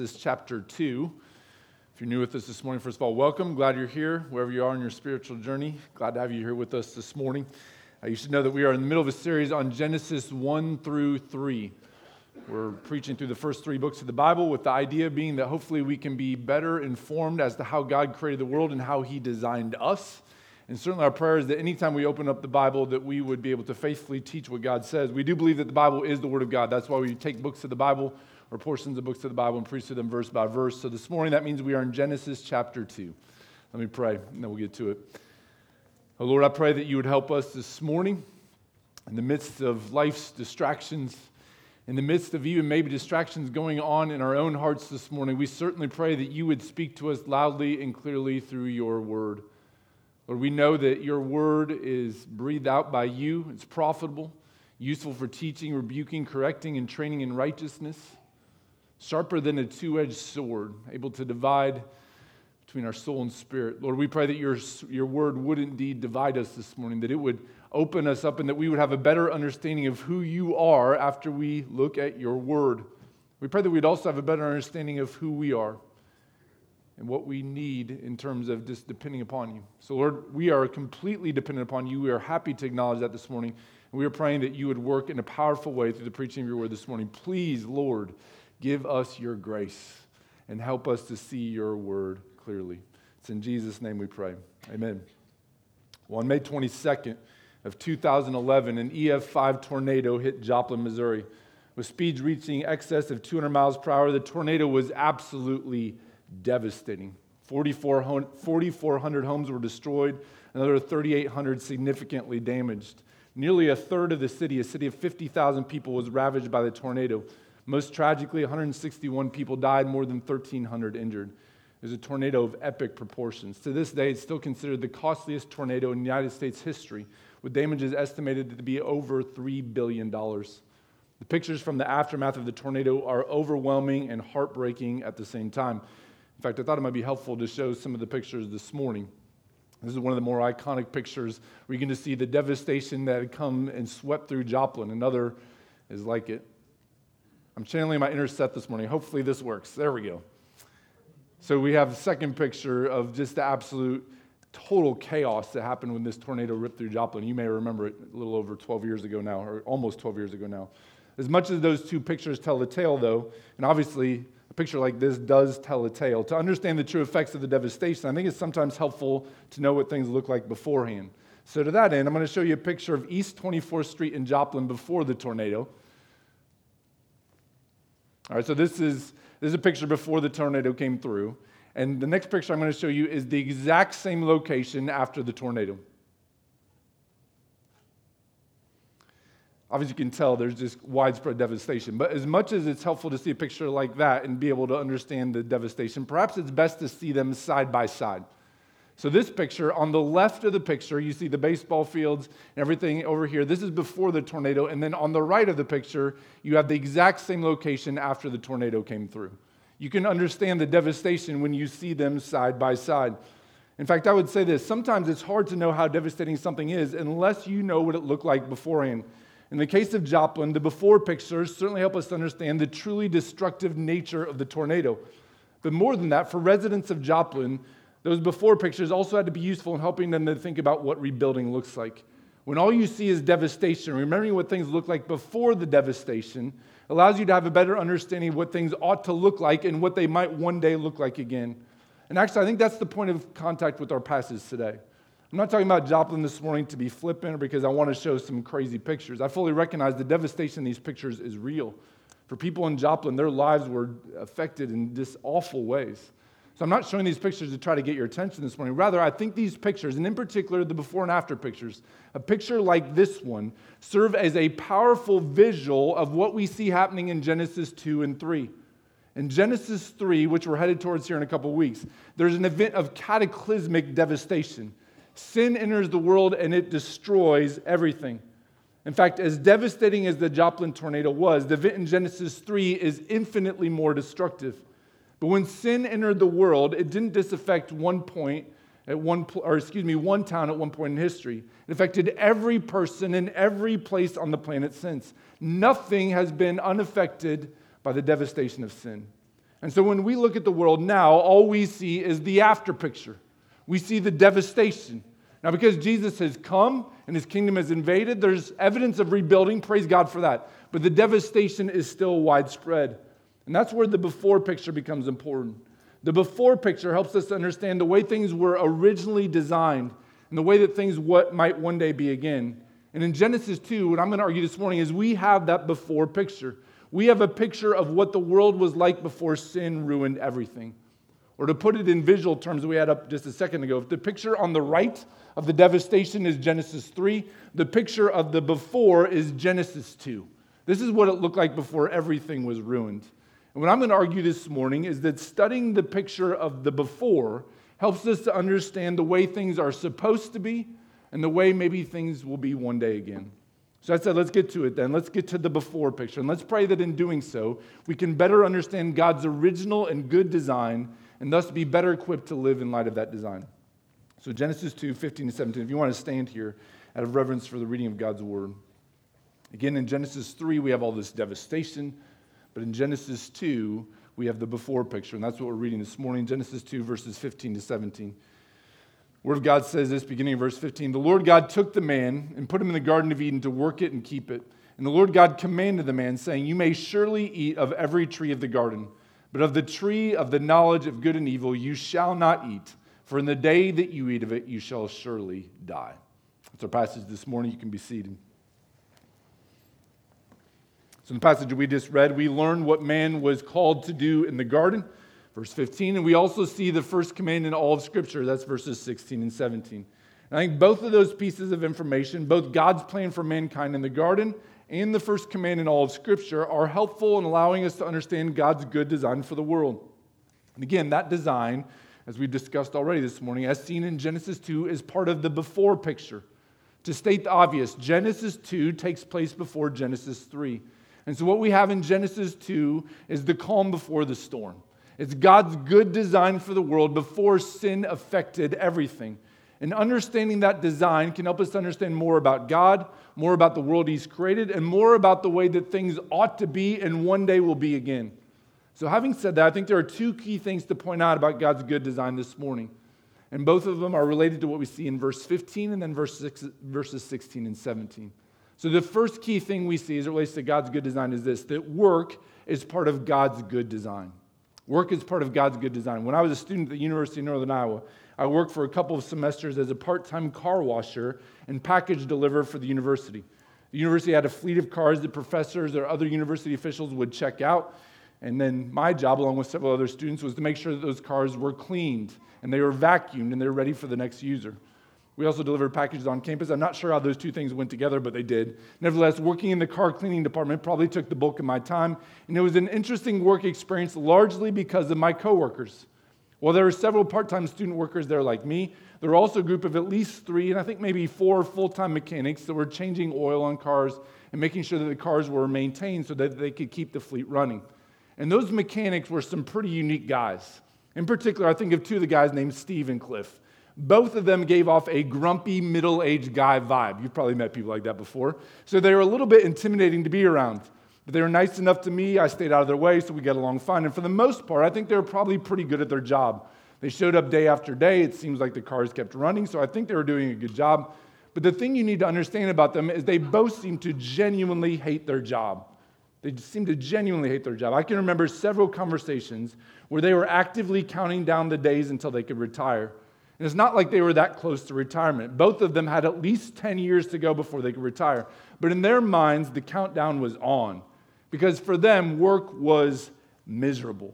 Genesis chapter 2. If you're new with us this morning, first of all, welcome. Glad you're here, wherever you are in your spiritual journey. Glad to have you here with us this morning. Uh, you should know that we are in the middle of a series on Genesis 1 through 3. We're preaching through the first three books of the Bible with the idea being that hopefully we can be better informed as to how God created the world and how He designed us. And certainly our prayer is that anytime we open up the Bible that we would be able to faithfully teach what God says. We do believe that the Bible is the Word of God. That's why we take books of the Bible or portions of books of the Bible and preach to them verse by verse. So this morning, that means we are in Genesis chapter 2. Let me pray, and then we'll get to it. Oh Lord, I pray that you would help us this morning in the midst of life's distractions, in the midst of even maybe distractions going on in our own hearts this morning. We certainly pray that you would speak to us loudly and clearly through your word. Lord, we know that your word is breathed out by you, it's profitable, useful for teaching, rebuking, correcting, and training in righteousness sharper than a two edged sword, able to divide between our soul and spirit. Lord, we pray that your, your word would indeed divide us this morning, that it would open us up, and that we would have a better understanding of who you are after we look at your word. We pray that we'd also have a better understanding of who we are and what we need in terms of just depending upon you. So, Lord, we are completely dependent upon you. We are happy to acknowledge that this morning. And we are praying that you would work in a powerful way through the preaching of your word this morning. Please, Lord, Give us your grace and help us to see your word clearly. It's in Jesus' name we pray. Amen. Well, on May 22nd of 2011, an EF5 tornado hit Joplin, Missouri. With speeds reaching excess of 200 miles per hour, the tornado was absolutely devastating. 4,400 homes were destroyed, another 3,800 significantly damaged. Nearly a third of the city, a city of 50,000 people, was ravaged by the tornado. Most tragically, 161 people died, more than 1,300 injured. It was a tornado of epic proportions. To this day, it's still considered the costliest tornado in United States history, with damages estimated to be over $3 billion. The pictures from the aftermath of the tornado are overwhelming and heartbreaking at the same time. In fact, I thought it might be helpful to show some of the pictures this morning. This is one of the more iconic pictures where you can just see the devastation that had come and swept through Joplin. Another is like it. I'm channeling my inner Seth this morning. Hopefully, this works. There we go. So, we have a second picture of just the absolute total chaos that happened when this tornado ripped through Joplin. You may remember it a little over 12 years ago now, or almost 12 years ago now. As much as those two pictures tell a tale, though, and obviously a picture like this does tell a tale, to understand the true effects of the devastation, I think it's sometimes helpful to know what things look like beforehand. So, to that end, I'm going to show you a picture of East 24th Street in Joplin before the tornado. All right, so this is, this is a picture before the tornado came through. And the next picture I'm going to show you is the exact same location after the tornado. Obviously, you can tell there's just widespread devastation. But as much as it's helpful to see a picture like that and be able to understand the devastation, perhaps it's best to see them side by side. So, this picture, on the left of the picture, you see the baseball fields and everything over here. This is before the tornado. And then on the right of the picture, you have the exact same location after the tornado came through. You can understand the devastation when you see them side by side. In fact, I would say this sometimes it's hard to know how devastating something is unless you know what it looked like beforehand. In the case of Joplin, the before pictures certainly help us understand the truly destructive nature of the tornado. But more than that, for residents of Joplin, those before pictures also had to be useful in helping them to think about what rebuilding looks like. When all you see is devastation, remembering what things looked like before the devastation allows you to have a better understanding of what things ought to look like and what they might one day look like again. And actually, I think that's the point of contact with our passage today. I'm not talking about Joplin this morning to be flippant or because I want to show some crazy pictures. I fully recognize the devastation in these pictures is real. For people in Joplin, their lives were affected in just awful ways. So I'm not showing these pictures to try to get your attention this morning. Rather, I think these pictures, and in particular the before and after pictures, a picture like this one, serve as a powerful visual of what we see happening in Genesis 2 and 3. In Genesis 3, which we're headed towards here in a couple weeks, there's an event of cataclysmic devastation. Sin enters the world and it destroys everything. In fact, as devastating as the Joplin tornado was, the event in Genesis 3 is infinitely more destructive. But when sin entered the world, it didn't disaffect one point at one, or excuse me, one town at one point in history. It affected every person in every place on the planet since. Nothing has been unaffected by the devastation of sin. And so when we look at the world now, all we see is the after picture. We see the devastation. Now, because Jesus has come and his kingdom has invaded, there's evidence of rebuilding. Praise God for that. But the devastation is still widespread. And that's where the before picture becomes important. The before picture helps us to understand the way things were originally designed and the way that things what might one day be again. And in Genesis 2, what I'm going to argue this morning is we have that before picture. We have a picture of what the world was like before sin ruined everything. Or to put it in visual terms, we had up just a second ago, if the picture on the right of the devastation is Genesis 3, the picture of the before is Genesis 2. This is what it looked like before everything was ruined. And what I'm going to argue this morning is that studying the picture of the before helps us to understand the way things are supposed to be and the way maybe things will be one day again. So I said, let's get to it then. Let's get to the before picture. And let's pray that in doing so, we can better understand God's original and good design and thus be better equipped to live in light of that design. So Genesis 2 15 to 17. If you want to stand here out of reverence for the reading of God's word. Again, in Genesis 3, we have all this devastation. But in Genesis 2, we have the before picture. And that's what we're reading this morning Genesis 2, verses 15 to 17. Word of God says this, beginning of verse 15 The Lord God took the man and put him in the Garden of Eden to work it and keep it. And the Lord God commanded the man, saying, You may surely eat of every tree of the garden, but of the tree of the knowledge of good and evil you shall not eat, for in the day that you eat of it you shall surely die. That's our passage this morning. You can be seated. So, in the passage we just read, we learn what man was called to do in the garden. Verse 15, and we also see the first command in all of Scripture. That's verses 16 and 17. And I think both of those pieces of information, both God's plan for mankind in the garden and the first command in all of Scripture, are helpful in allowing us to understand God's good design for the world. And again, that design, as we've discussed already this morning, as seen in Genesis 2, is part of the before picture. To state the obvious, Genesis 2 takes place before Genesis 3. And so, what we have in Genesis 2 is the calm before the storm. It's God's good design for the world before sin affected everything. And understanding that design can help us understand more about God, more about the world He's created, and more about the way that things ought to be and one day will be again. So, having said that, I think there are two key things to point out about God's good design this morning. And both of them are related to what we see in verse 15 and then verse six, verses 16 and 17. So, the first key thing we see as it relates to God's good design is this that work is part of God's good design. Work is part of God's good design. When I was a student at the University of Northern Iowa, I worked for a couple of semesters as a part time car washer and package deliverer for the university. The university had a fleet of cars that professors or other university officials would check out. And then my job, along with several other students, was to make sure that those cars were cleaned and they were vacuumed and they were ready for the next user. We also delivered packages on campus. I'm not sure how those two things went together, but they did. Nevertheless, working in the car cleaning department probably took the bulk of my time, and it was an interesting work experience largely because of my coworkers. While there were several part time student workers there like me, there were also a group of at least three, and I think maybe four full time mechanics that were changing oil on cars and making sure that the cars were maintained so that they could keep the fleet running. And those mechanics were some pretty unique guys. In particular, I think of two of the guys named Steve and Cliff. Both of them gave off a grumpy, middle aged guy vibe. You've probably met people like that before. So they were a little bit intimidating to be around. But they were nice enough to me. I stayed out of their way, so we got along fine. And for the most part, I think they were probably pretty good at their job. They showed up day after day. It seems like the cars kept running, so I think they were doing a good job. But the thing you need to understand about them is they both seem to genuinely hate their job. They seem to genuinely hate their job. I can remember several conversations where they were actively counting down the days until they could retire. And it's not like they were that close to retirement. Both of them had at least 10 years to go before they could retire. But in their minds, the countdown was on because for them, work was miserable.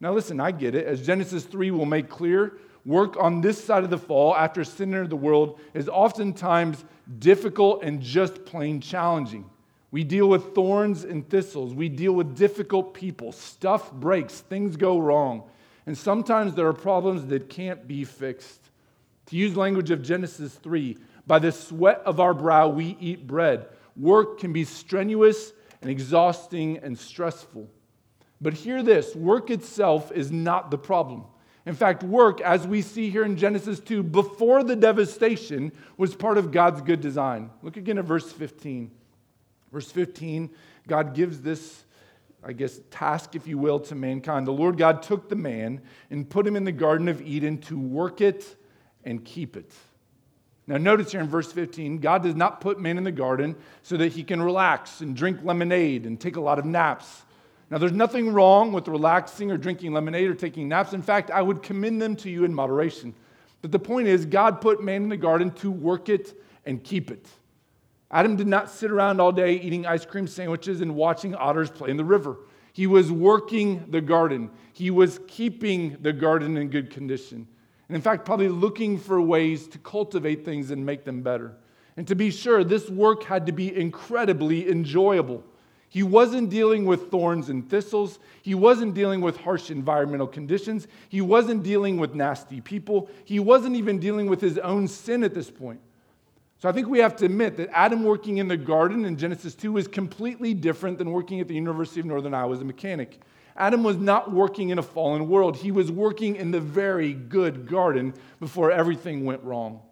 Now, listen, I get it. As Genesis 3 will make clear, work on this side of the fall after sin entered the world is oftentimes difficult and just plain challenging. We deal with thorns and thistles. We deal with difficult people. Stuff breaks, things go wrong. And sometimes there are problems that can't be fixed. To use language of Genesis 3, by the sweat of our brow we eat bread. Work can be strenuous and exhausting and stressful. But hear this work itself is not the problem. In fact, work, as we see here in Genesis 2, before the devastation, was part of God's good design. Look again at verse 15. Verse 15, God gives this I guess, task, if you will, to mankind. The Lord God took the man and put him in the Garden of Eden to work it and keep it. Now, notice here in verse 15, God does not put man in the garden so that he can relax and drink lemonade and take a lot of naps. Now, there's nothing wrong with relaxing or drinking lemonade or taking naps. In fact, I would commend them to you in moderation. But the point is, God put man in the garden to work it and keep it. Adam did not sit around all day eating ice cream sandwiches and watching otters play in the river. He was working the garden, he was keeping the garden in good condition. And in fact, probably looking for ways to cultivate things and make them better. And to be sure, this work had to be incredibly enjoyable. He wasn't dealing with thorns and thistles. He wasn't dealing with harsh environmental conditions. He wasn't dealing with nasty people. He wasn't even dealing with his own sin at this point. So I think we have to admit that Adam working in the garden in Genesis 2 is completely different than working at the University of Northern Iowa as a mechanic. Adam was not working in a fallen world. He was working in the very good garden before everything went wrong.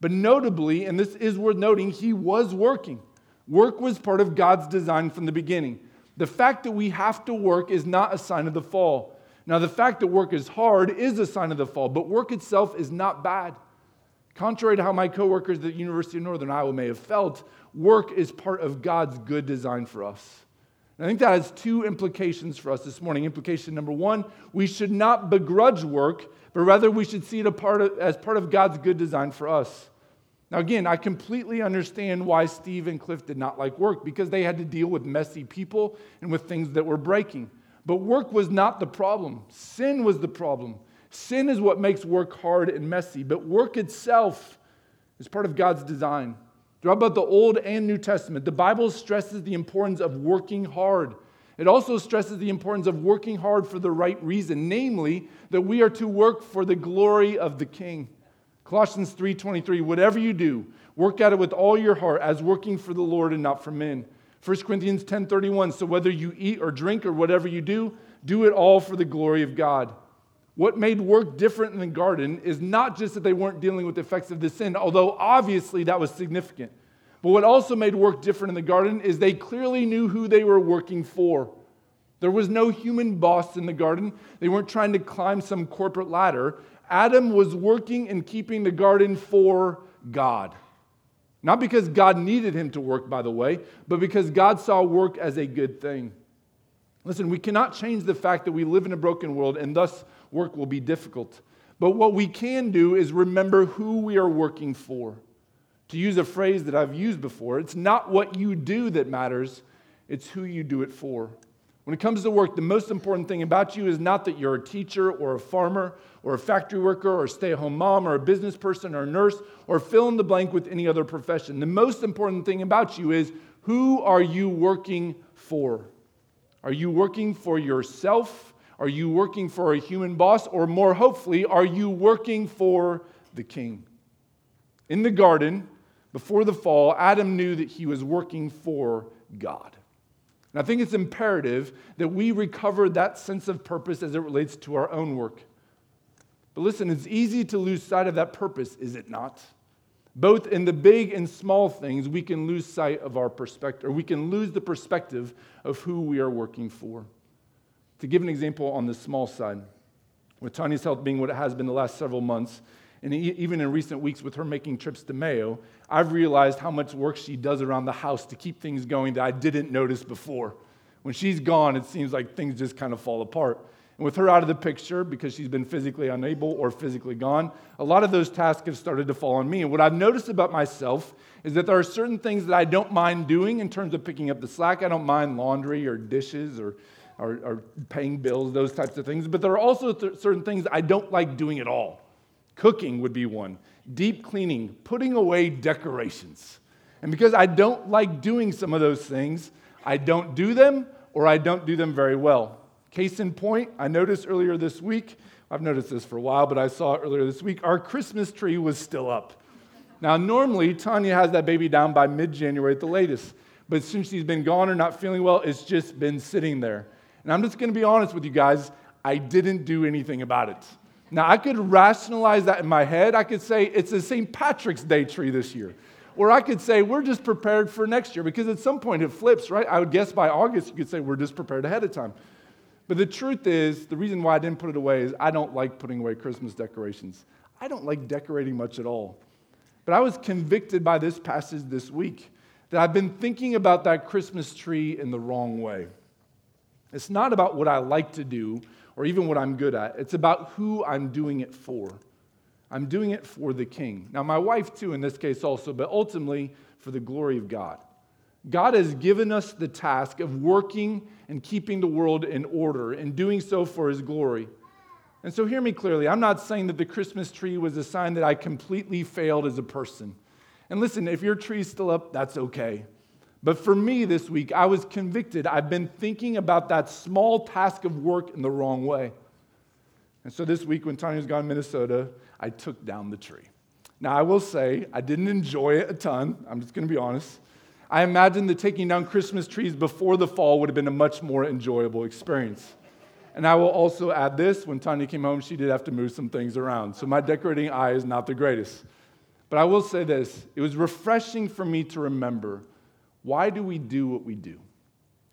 But notably, and this is worth noting, he was working. Work was part of God's design from the beginning. The fact that we have to work is not a sign of the fall. Now, the fact that work is hard is a sign of the fall, but work itself is not bad. Contrary to how my coworkers at the University of Northern Iowa may have felt, work is part of God's good design for us. And I think that has two implications for us this morning. Implication number one, we should not begrudge work, but rather we should see it of, as part of God's good design for us. Now, again, I completely understand why Steve and Cliff did not like work because they had to deal with messy people and with things that were breaking. But work was not the problem, sin was the problem. Sin is what makes work hard and messy, but work itself is part of God's design. Throughout both the Old and New Testament, the Bible stresses the importance of working hard. It also stresses the importance of working hard for the right reason, namely that we are to work for the glory of the King. Colossians 3:23, whatever you do, work at it with all your heart as working for the Lord and not for men. 1 Corinthians 10:31, so whether you eat or drink or whatever you do, do it all for the glory of God. What made work different in the garden is not just that they weren't dealing with the effects of the sin, although obviously that was significant. But what also made work different in the garden is they clearly knew who they were working for. There was no human boss in the garden. They weren't trying to climb some corporate ladder. Adam was working and keeping the garden for God. Not because God needed him to work, by the way, but because God saw work as a good thing. Listen, we cannot change the fact that we live in a broken world and thus work will be difficult. But what we can do is remember who we are working for. To use a phrase that I've used before, it's not what you do that matters, it's who you do it for. When it comes to work, the most important thing about you is not that you're a teacher or a farmer or a factory worker or a stay at home mom or a business person or a nurse or fill in the blank with any other profession. The most important thing about you is who are you working for? Are you working for yourself are you working for a human boss? Or more hopefully, are you working for the king? In the garden, before the fall, Adam knew that he was working for God. And I think it's imperative that we recover that sense of purpose as it relates to our own work. But listen, it's easy to lose sight of that purpose, is it not? Both in the big and small things, we can lose sight of our perspective, or we can lose the perspective of who we are working for. To give an example on the small side, with Tanya's health being what it has been the last several months, and even in recent weeks with her making trips to Mayo, I've realized how much work she does around the house to keep things going that I didn't notice before. When she's gone, it seems like things just kind of fall apart. And with her out of the picture because she's been physically unable or physically gone, a lot of those tasks have started to fall on me. And what I've noticed about myself is that there are certain things that I don't mind doing in terms of picking up the slack. I don't mind laundry or dishes or or, or paying bills, those types of things. But there are also th- certain things I don't like doing at all. Cooking would be one, deep cleaning, putting away decorations. And because I don't like doing some of those things, I don't do them or I don't do them very well. Case in point, I noticed earlier this week, I've noticed this for a while, but I saw it earlier this week, our Christmas tree was still up. Now, normally, Tanya has that baby down by mid January at the latest, but since she's been gone or not feeling well, it's just been sitting there. And I'm just going to be honest with you guys, I didn't do anything about it. Now, I could rationalize that in my head. I could say it's a St. Patrick's Day tree this year. Or I could say, we're just prepared for next year because at some point it flips, right? I would guess by August you could say, we're just prepared ahead of time. But the truth is, the reason why I didn't put it away is I don't like putting away Christmas decorations. I don't like decorating much at all. But I was convicted by this passage this week that I've been thinking about that Christmas tree in the wrong way. It's not about what I like to do or even what I'm good at, it's about who I'm doing it for. I'm doing it for the king. Now, my wife, too, in this case also, but ultimately for the glory of God. God has given us the task of working and keeping the world in order and doing so for his glory. And so, hear me clearly. I'm not saying that the Christmas tree was a sign that I completely failed as a person. And listen, if your tree's still up, that's okay. But for me this week, I was convicted. I've been thinking about that small task of work in the wrong way. And so this week, when Tanya was gone to Minnesota, I took down the tree. Now, I will say, I didn't enjoy it a ton. I'm just going to be honest. I imagine that taking down Christmas trees before the fall would have been a much more enjoyable experience. And I will also add this when Tanya came home, she did have to move some things around. So my decorating eye is not the greatest. But I will say this it was refreshing for me to remember why do we do what we do?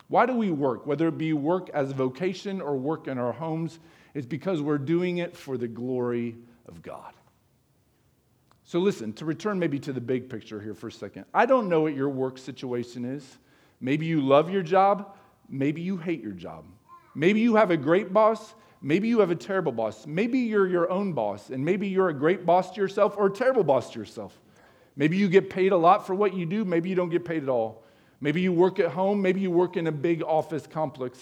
Why do we work? Whether it be work as a vocation or work in our homes, it's because we're doing it for the glory of God. So, listen, to return maybe to the big picture here for a second. I don't know what your work situation is. Maybe you love your job, maybe you hate your job. Maybe you have a great boss, maybe you have a terrible boss. Maybe you're your own boss, and maybe you're a great boss to yourself or a terrible boss to yourself. Maybe you get paid a lot for what you do, maybe you don't get paid at all. Maybe you work at home, maybe you work in a big office complex.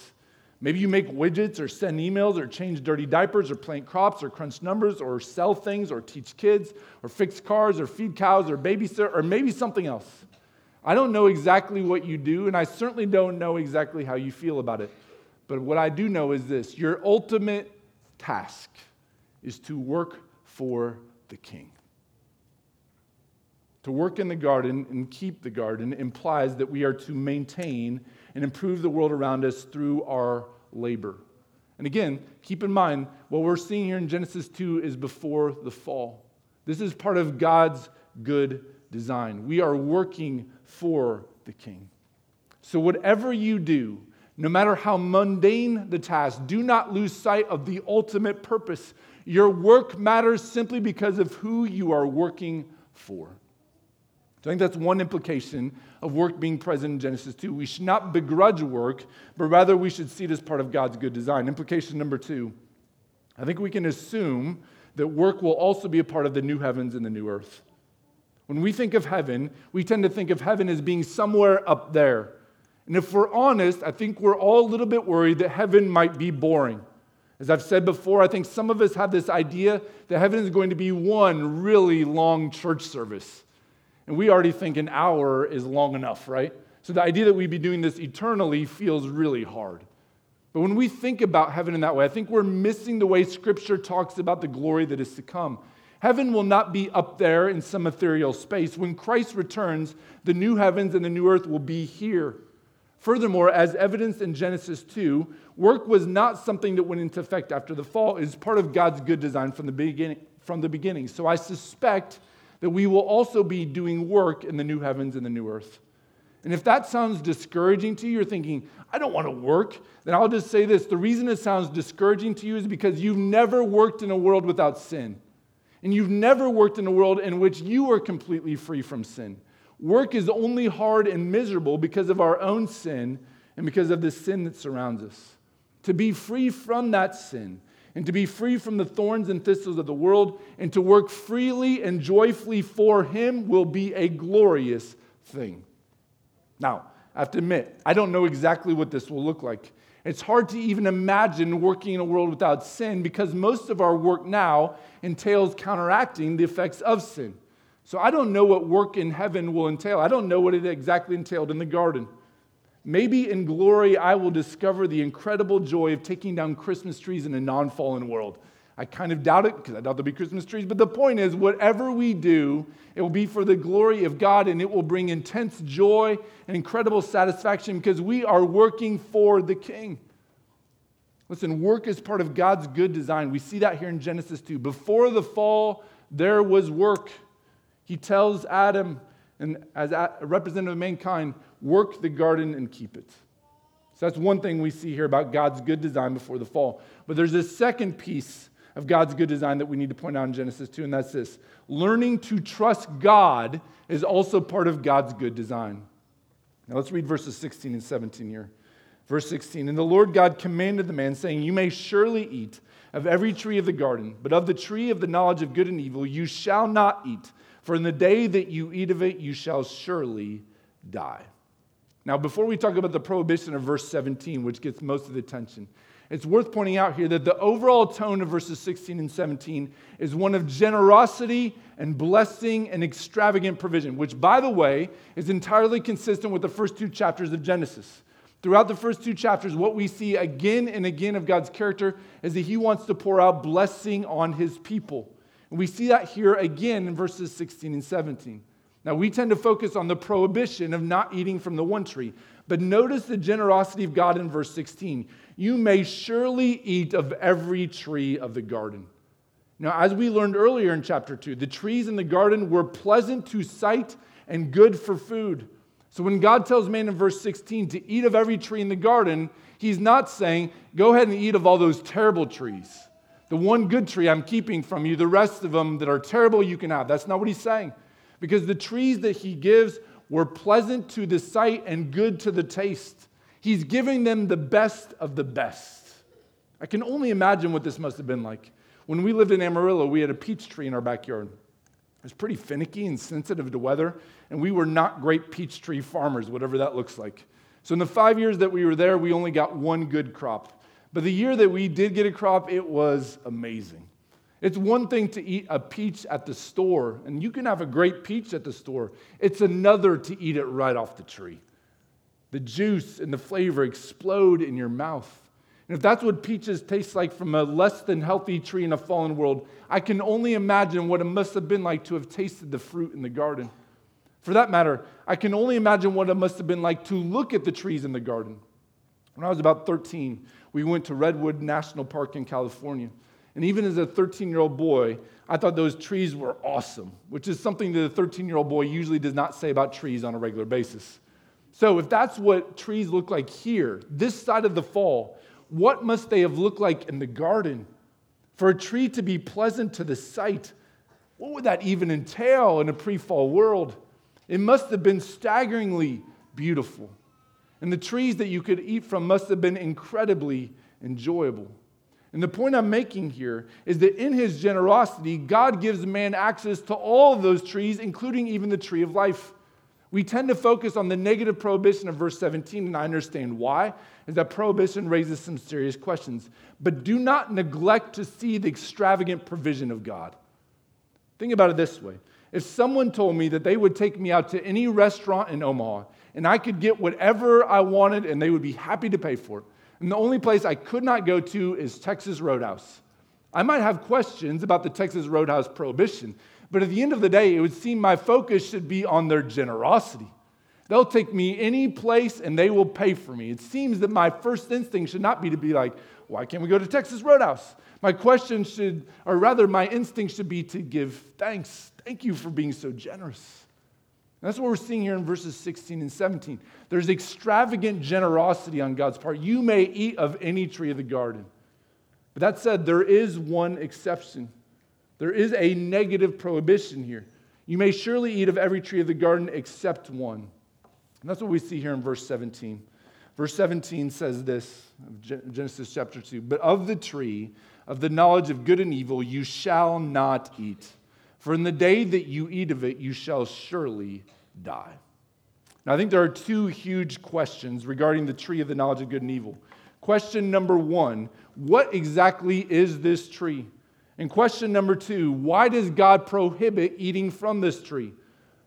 Maybe you make widgets or send emails or change dirty diapers or plant crops or crunch numbers or sell things or teach kids or fix cars or feed cows or babysit or maybe something else. I don't know exactly what you do, and I certainly don't know exactly how you feel about it. But what I do know is this your ultimate task is to work for the king. To work in the garden and keep the garden implies that we are to maintain and improve the world around us through our labor. And again, keep in mind, what we're seeing here in Genesis 2 is before the fall. This is part of God's good design. We are working for the king. So, whatever you do, no matter how mundane the task, do not lose sight of the ultimate purpose. Your work matters simply because of who you are working for. So I think that's one implication of work being present in Genesis 2. We should not begrudge work, but rather we should see it as part of God's good design. Implication number two I think we can assume that work will also be a part of the new heavens and the new earth. When we think of heaven, we tend to think of heaven as being somewhere up there. And if we're honest, I think we're all a little bit worried that heaven might be boring. As I've said before, I think some of us have this idea that heaven is going to be one really long church service. And we already think an hour is long enough, right? So the idea that we'd be doing this eternally feels really hard. But when we think about heaven in that way, I think we're missing the way Scripture talks about the glory that is to come. Heaven will not be up there in some ethereal space. When Christ returns, the new heavens and the new earth will be here. Furthermore, as evidenced in Genesis 2, work was not something that went into effect after the fall. It is part of God's good design from the beginning. From the beginning. So I suspect that we will also be doing work in the new heavens and the new earth. And if that sounds discouraging to you, you're thinking, I don't want to work, then I'll just say this. The reason it sounds discouraging to you is because you've never worked in a world without sin. And you've never worked in a world in which you are completely free from sin. Work is only hard and miserable because of our own sin and because of the sin that surrounds us. To be free from that sin, and to be free from the thorns and thistles of the world and to work freely and joyfully for Him will be a glorious thing. Now, I have to admit, I don't know exactly what this will look like. It's hard to even imagine working in a world without sin because most of our work now entails counteracting the effects of sin. So I don't know what work in heaven will entail. I don't know what it exactly entailed in the garden. Maybe in glory, I will discover the incredible joy of taking down Christmas trees in a non fallen world. I kind of doubt it because I doubt there'll be Christmas trees, but the point is, whatever we do, it will be for the glory of God and it will bring intense joy and incredible satisfaction because we are working for the King. Listen, work is part of God's good design. We see that here in Genesis 2. Before the fall, there was work. He tells Adam, and as a representative of mankind, work the garden and keep it. So that's one thing we see here about God's good design before the fall. But there's a second piece of God's good design that we need to point out in Genesis 2, and that's this learning to trust God is also part of God's good design. Now let's read verses 16 and 17 here. Verse 16 And the Lord God commanded the man, saying, You may surely eat of every tree of the garden, but of the tree of the knowledge of good and evil you shall not eat, for in the day that you eat of it you shall surely die. Now, before we talk about the prohibition of verse 17, which gets most of the attention, it's worth pointing out here that the overall tone of verses 16 and 17 is one of generosity and blessing and extravagant provision, which, by the way, is entirely consistent with the first two chapters of Genesis. Throughout the first two chapters, what we see again and again of God's character is that He wants to pour out blessing on His people. And we see that here again in verses 16 and 17. Now, we tend to focus on the prohibition of not eating from the one tree, but notice the generosity of God in verse 16. You may surely eat of every tree of the garden. Now, as we learned earlier in chapter 2, the trees in the garden were pleasant to sight and good for food. So when God tells man in verse 16 to eat of every tree in the garden, he's not saying, go ahead and eat of all those terrible trees. The one good tree I'm keeping from you, the rest of them that are terrible you can have. That's not what he's saying because the trees that he gives were pleasant to the sight and good to the taste. He's giving them the best of the best. I can only imagine what this must have been like. When we lived in Amarillo, we had a peach tree in our backyard. It was pretty finicky and sensitive to weather, and we were not great peach tree farmers, whatever that looks like. So, in the five years that we were there, we only got one good crop. But the year that we did get a crop, it was amazing. It's one thing to eat a peach at the store, and you can have a great peach at the store. It's another to eat it right off the tree. The juice and the flavor explode in your mouth. And if that's what peaches taste like from a less than healthy tree in a fallen world, I can only imagine what it must have been like to have tasted the fruit in the garden. For that matter, I can only imagine what it must have been like to look at the trees in the garden. When I was about 13, we went to Redwood National Park in California. And even as a 13 year old boy, I thought those trees were awesome, which is something that a 13 year old boy usually does not say about trees on a regular basis. So, if that's what trees look like here, this side of the fall, what must they have looked like in the garden? For a tree to be pleasant to the sight, what would that even entail in a pre fall world? It must have been staggeringly beautiful. And the trees that you could eat from must have been incredibly enjoyable. And the point I'm making here is that in his generosity, God gives man access to all of those trees, including even the tree of life. We tend to focus on the negative prohibition of verse 17, and I understand why, is that prohibition raises some serious questions. But do not neglect to see the extravagant provision of God. Think about it this way if someone told me that they would take me out to any restaurant in Omaha and I could get whatever I wanted and they would be happy to pay for it, and the only place I could not go to is Texas Roadhouse. I might have questions about the Texas Roadhouse prohibition, but at the end of the day, it would seem my focus should be on their generosity. They'll take me any place and they will pay for me. It seems that my first instinct should not be to be like, why can't we go to Texas Roadhouse? My question should, or rather, my instinct should be to give thanks. Thank you for being so generous. That's what we're seeing here in verses 16 and 17. There's extravagant generosity on God's part. You may eat of any tree of the garden. But that said, there is one exception. There is a negative prohibition here. You may surely eat of every tree of the garden except one. And that's what we see here in verse 17. Verse 17 says this Genesis chapter 2 But of the tree of the knowledge of good and evil you shall not eat. For in the day that you eat of it, you shall surely die. Now, I think there are two huge questions regarding the tree of the knowledge of good and evil. Question number one What exactly is this tree? And question number two Why does God prohibit eating from this tree?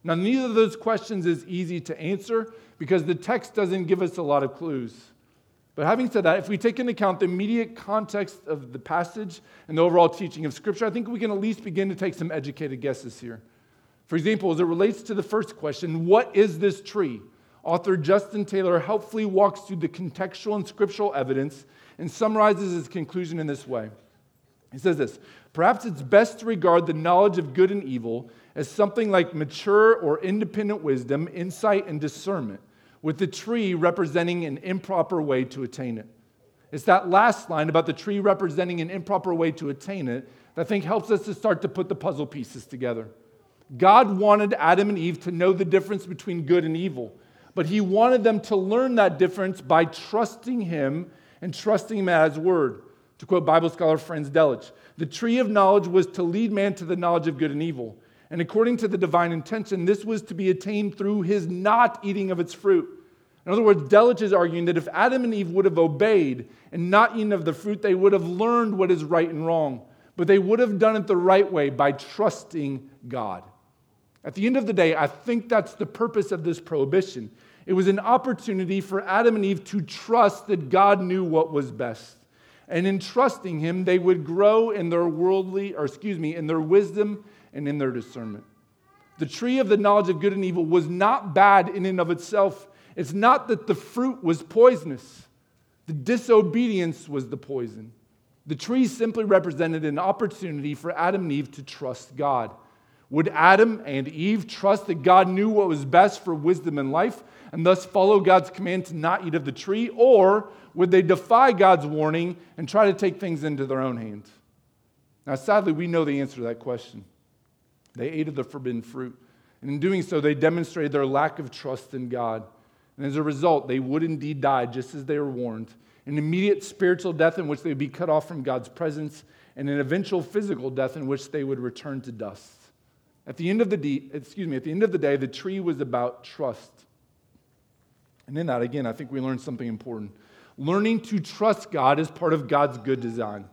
Now, neither of those questions is easy to answer because the text doesn't give us a lot of clues. But having said that, if we take into account the immediate context of the passage and the overall teaching of Scripture, I think we can at least begin to take some educated guesses here. For example, as it relates to the first question, what is this tree? Author Justin Taylor helpfully walks through the contextual and scriptural evidence and summarizes his conclusion in this way. He says this Perhaps it's best to regard the knowledge of good and evil as something like mature or independent wisdom, insight, and discernment, with the tree representing an improper way to attain it. It's that last line about the tree representing an improper way to attain it that I think helps us to start to put the puzzle pieces together. God wanted Adam and Eve to know the difference between good and evil, but He wanted them to learn that difference by trusting Him and trusting Him at His word. To quote Bible scholar Franz Delitzsch, the tree of knowledge was to lead man to the knowledge of good and evil. And according to the divine intention, this was to be attained through his not eating of its fruit. In other words, Delitzsch is arguing that if Adam and Eve would have obeyed and not eaten of the fruit, they would have learned what is right and wrong. But they would have done it the right way by trusting God. At the end of the day, I think that's the purpose of this prohibition. It was an opportunity for Adam and Eve to trust that God knew what was best. And in trusting him, they would grow in their worldly, or excuse me, in their wisdom and in their discernment. The tree of the knowledge of good and evil was not bad in and of itself. It's not that the fruit was poisonous, the disobedience was the poison. The tree simply represented an opportunity for Adam and Eve to trust God. Would Adam and Eve trust that God knew what was best for wisdom and life and thus follow God's command to not eat of the tree? Or would they defy God's warning and try to take things into their own hands? Now, sadly, we know the answer to that question. They ate of the forbidden fruit. And in doing so, they demonstrated their lack of trust in God. And as a result, they would indeed die just as they were warned an immediate spiritual death in which they would be cut off from God's presence, and an eventual physical death in which they would return to dust. At the end of the day, excuse me, at the end of the day, the tree was about trust. And in that, again, I think we learned something important. Learning to trust God is part of God's good design.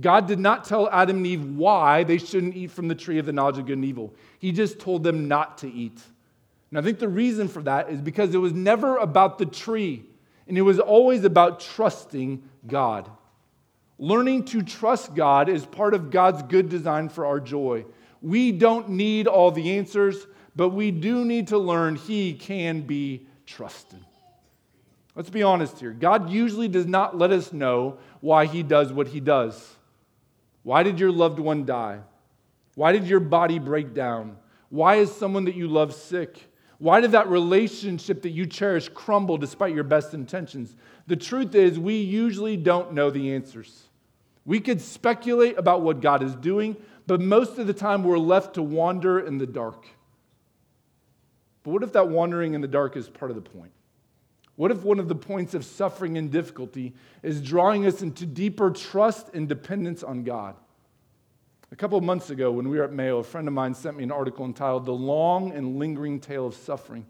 God did not tell Adam and Eve why they shouldn't eat from the tree of the knowledge of good and evil. He just told them not to eat. And I think the reason for that is because it was never about the tree, and it was always about trusting God. Learning to trust God is part of God's good design for our joy. We don't need all the answers, but we do need to learn He can be trusted. Let's be honest here. God usually does not let us know why He does what He does. Why did your loved one die? Why did your body break down? Why is someone that you love sick? Why did that relationship that you cherish crumble despite your best intentions? The truth is, we usually don't know the answers. We could speculate about what God is doing, but most of the time we're left to wander in the dark. But what if that wandering in the dark is part of the point? What if one of the points of suffering and difficulty is drawing us into deeper trust and dependence on God? A couple of months ago, when we were at Mayo, a friend of mine sent me an article entitled The Long and Lingering Tale of Suffering.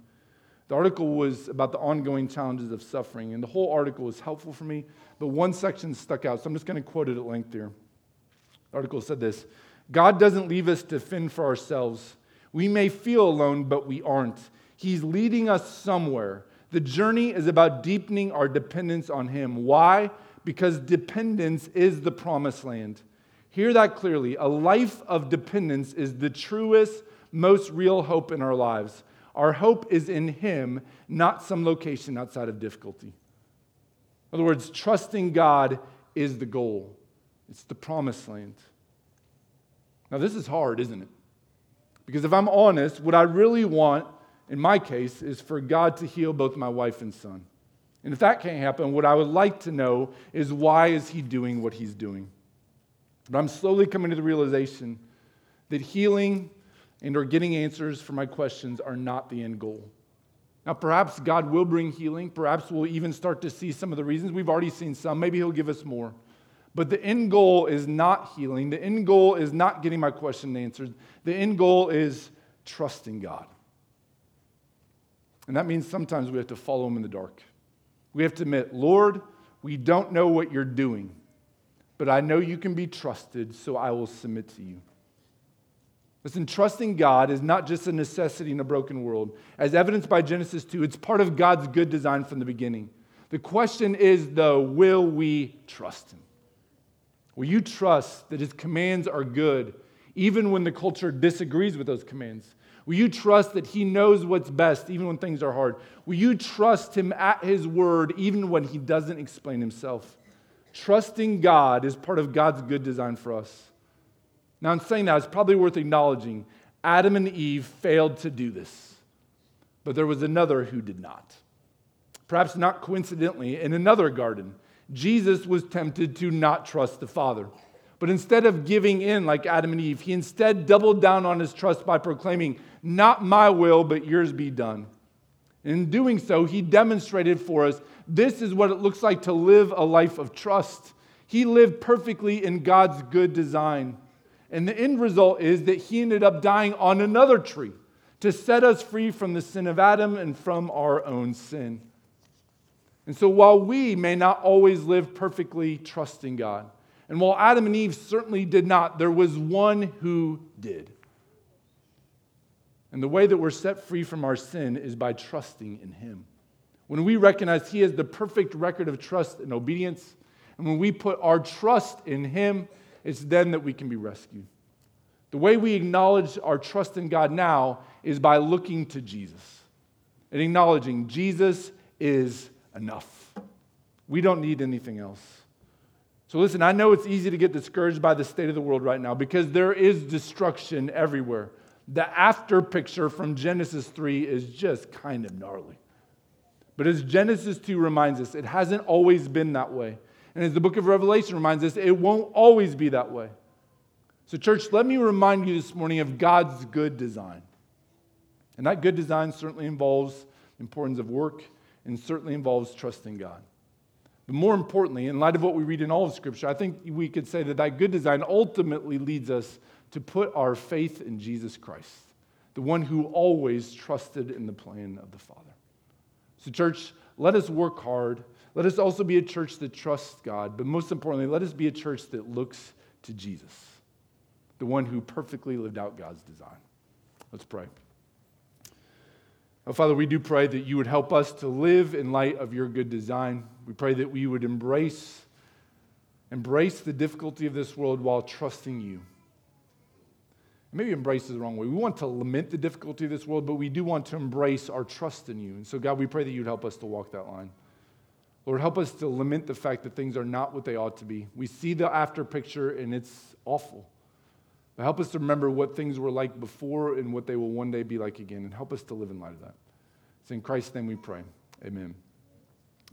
The article was about the ongoing challenges of suffering, and the whole article was helpful for me, but one section stuck out, so I'm just going to quote it at length here. The article said this God doesn't leave us to fend for ourselves. We may feel alone, but we aren't. He's leading us somewhere. The journey is about deepening our dependence on Him. Why? Because dependence is the promised land. Hear that clearly. A life of dependence is the truest, most real hope in our lives. Our hope is in Him, not some location outside of difficulty. In other words, trusting God is the goal, it's the promised land. Now, this is hard, isn't it? Because if I'm honest, what I really want in my case, is for God to heal both my wife and son. And if that can't happen, what I would like to know is why is he doing what he's doing? But I'm slowly coming to the realization that healing and or getting answers for my questions are not the end goal. Now, perhaps God will bring healing. Perhaps we'll even start to see some of the reasons. We've already seen some. Maybe He'll give us more. But the end goal is not healing. The end goal is not getting my question answered. The end goal is trusting God. And that means sometimes we have to follow him in the dark. We have to admit, Lord, we don't know what you're doing, but I know you can be trusted, so I will submit to you. Listen, trusting God is not just a necessity in a broken world. As evidenced by Genesis 2, it's part of God's good design from the beginning. The question is, though, will we trust Him? Will you trust that His commands are good, even when the culture disagrees with those commands? Will you trust that He knows what's best even when things are hard? Will you trust Him at His word even when He doesn't explain Himself? Trusting God is part of God's good design for us. Now, in saying that, it's probably worth acknowledging Adam and Eve failed to do this, but there was another who did not. Perhaps not coincidentally, in another garden, Jesus was tempted to not trust the Father. But instead of giving in like Adam and Eve, he instead doubled down on his trust by proclaiming, Not my will, but yours be done. In doing so, he demonstrated for us this is what it looks like to live a life of trust. He lived perfectly in God's good design. And the end result is that he ended up dying on another tree to set us free from the sin of Adam and from our own sin. And so while we may not always live perfectly trusting God, and while Adam and Eve certainly did not, there was one who did. And the way that we're set free from our sin is by trusting in Him. When we recognize He has the perfect record of trust and obedience, and when we put our trust in Him, it's then that we can be rescued. The way we acknowledge our trust in God now is by looking to Jesus and acknowledging Jesus is enough. We don't need anything else. So, listen, I know it's easy to get discouraged by the state of the world right now because there is destruction everywhere. The after picture from Genesis 3 is just kind of gnarly. But as Genesis 2 reminds us, it hasn't always been that way. And as the book of Revelation reminds us, it won't always be that way. So, church, let me remind you this morning of God's good design. And that good design certainly involves importance of work and certainly involves trusting God. But more importantly, in light of what we read in all of Scripture, I think we could say that that good design ultimately leads us to put our faith in Jesus Christ, the one who always trusted in the plan of the Father. So, church, let us work hard. Let us also be a church that trusts God, but most importantly, let us be a church that looks to Jesus, the one who perfectly lived out God's design. Let's pray. Oh, Father, we do pray that you would help us to live in light of your good design. We pray that we would embrace embrace the difficulty of this world while trusting you. Maybe embrace is the wrong way. We want to lament the difficulty of this world, but we do want to embrace our trust in you. And so, God, we pray that you'd help us to walk that line. Lord, help us to lament the fact that things are not what they ought to be. We see the after picture and it's awful. Help us to remember what things were like before and what they will one day be like again. And help us to live in light of that. It's in Christ's name we pray. Amen.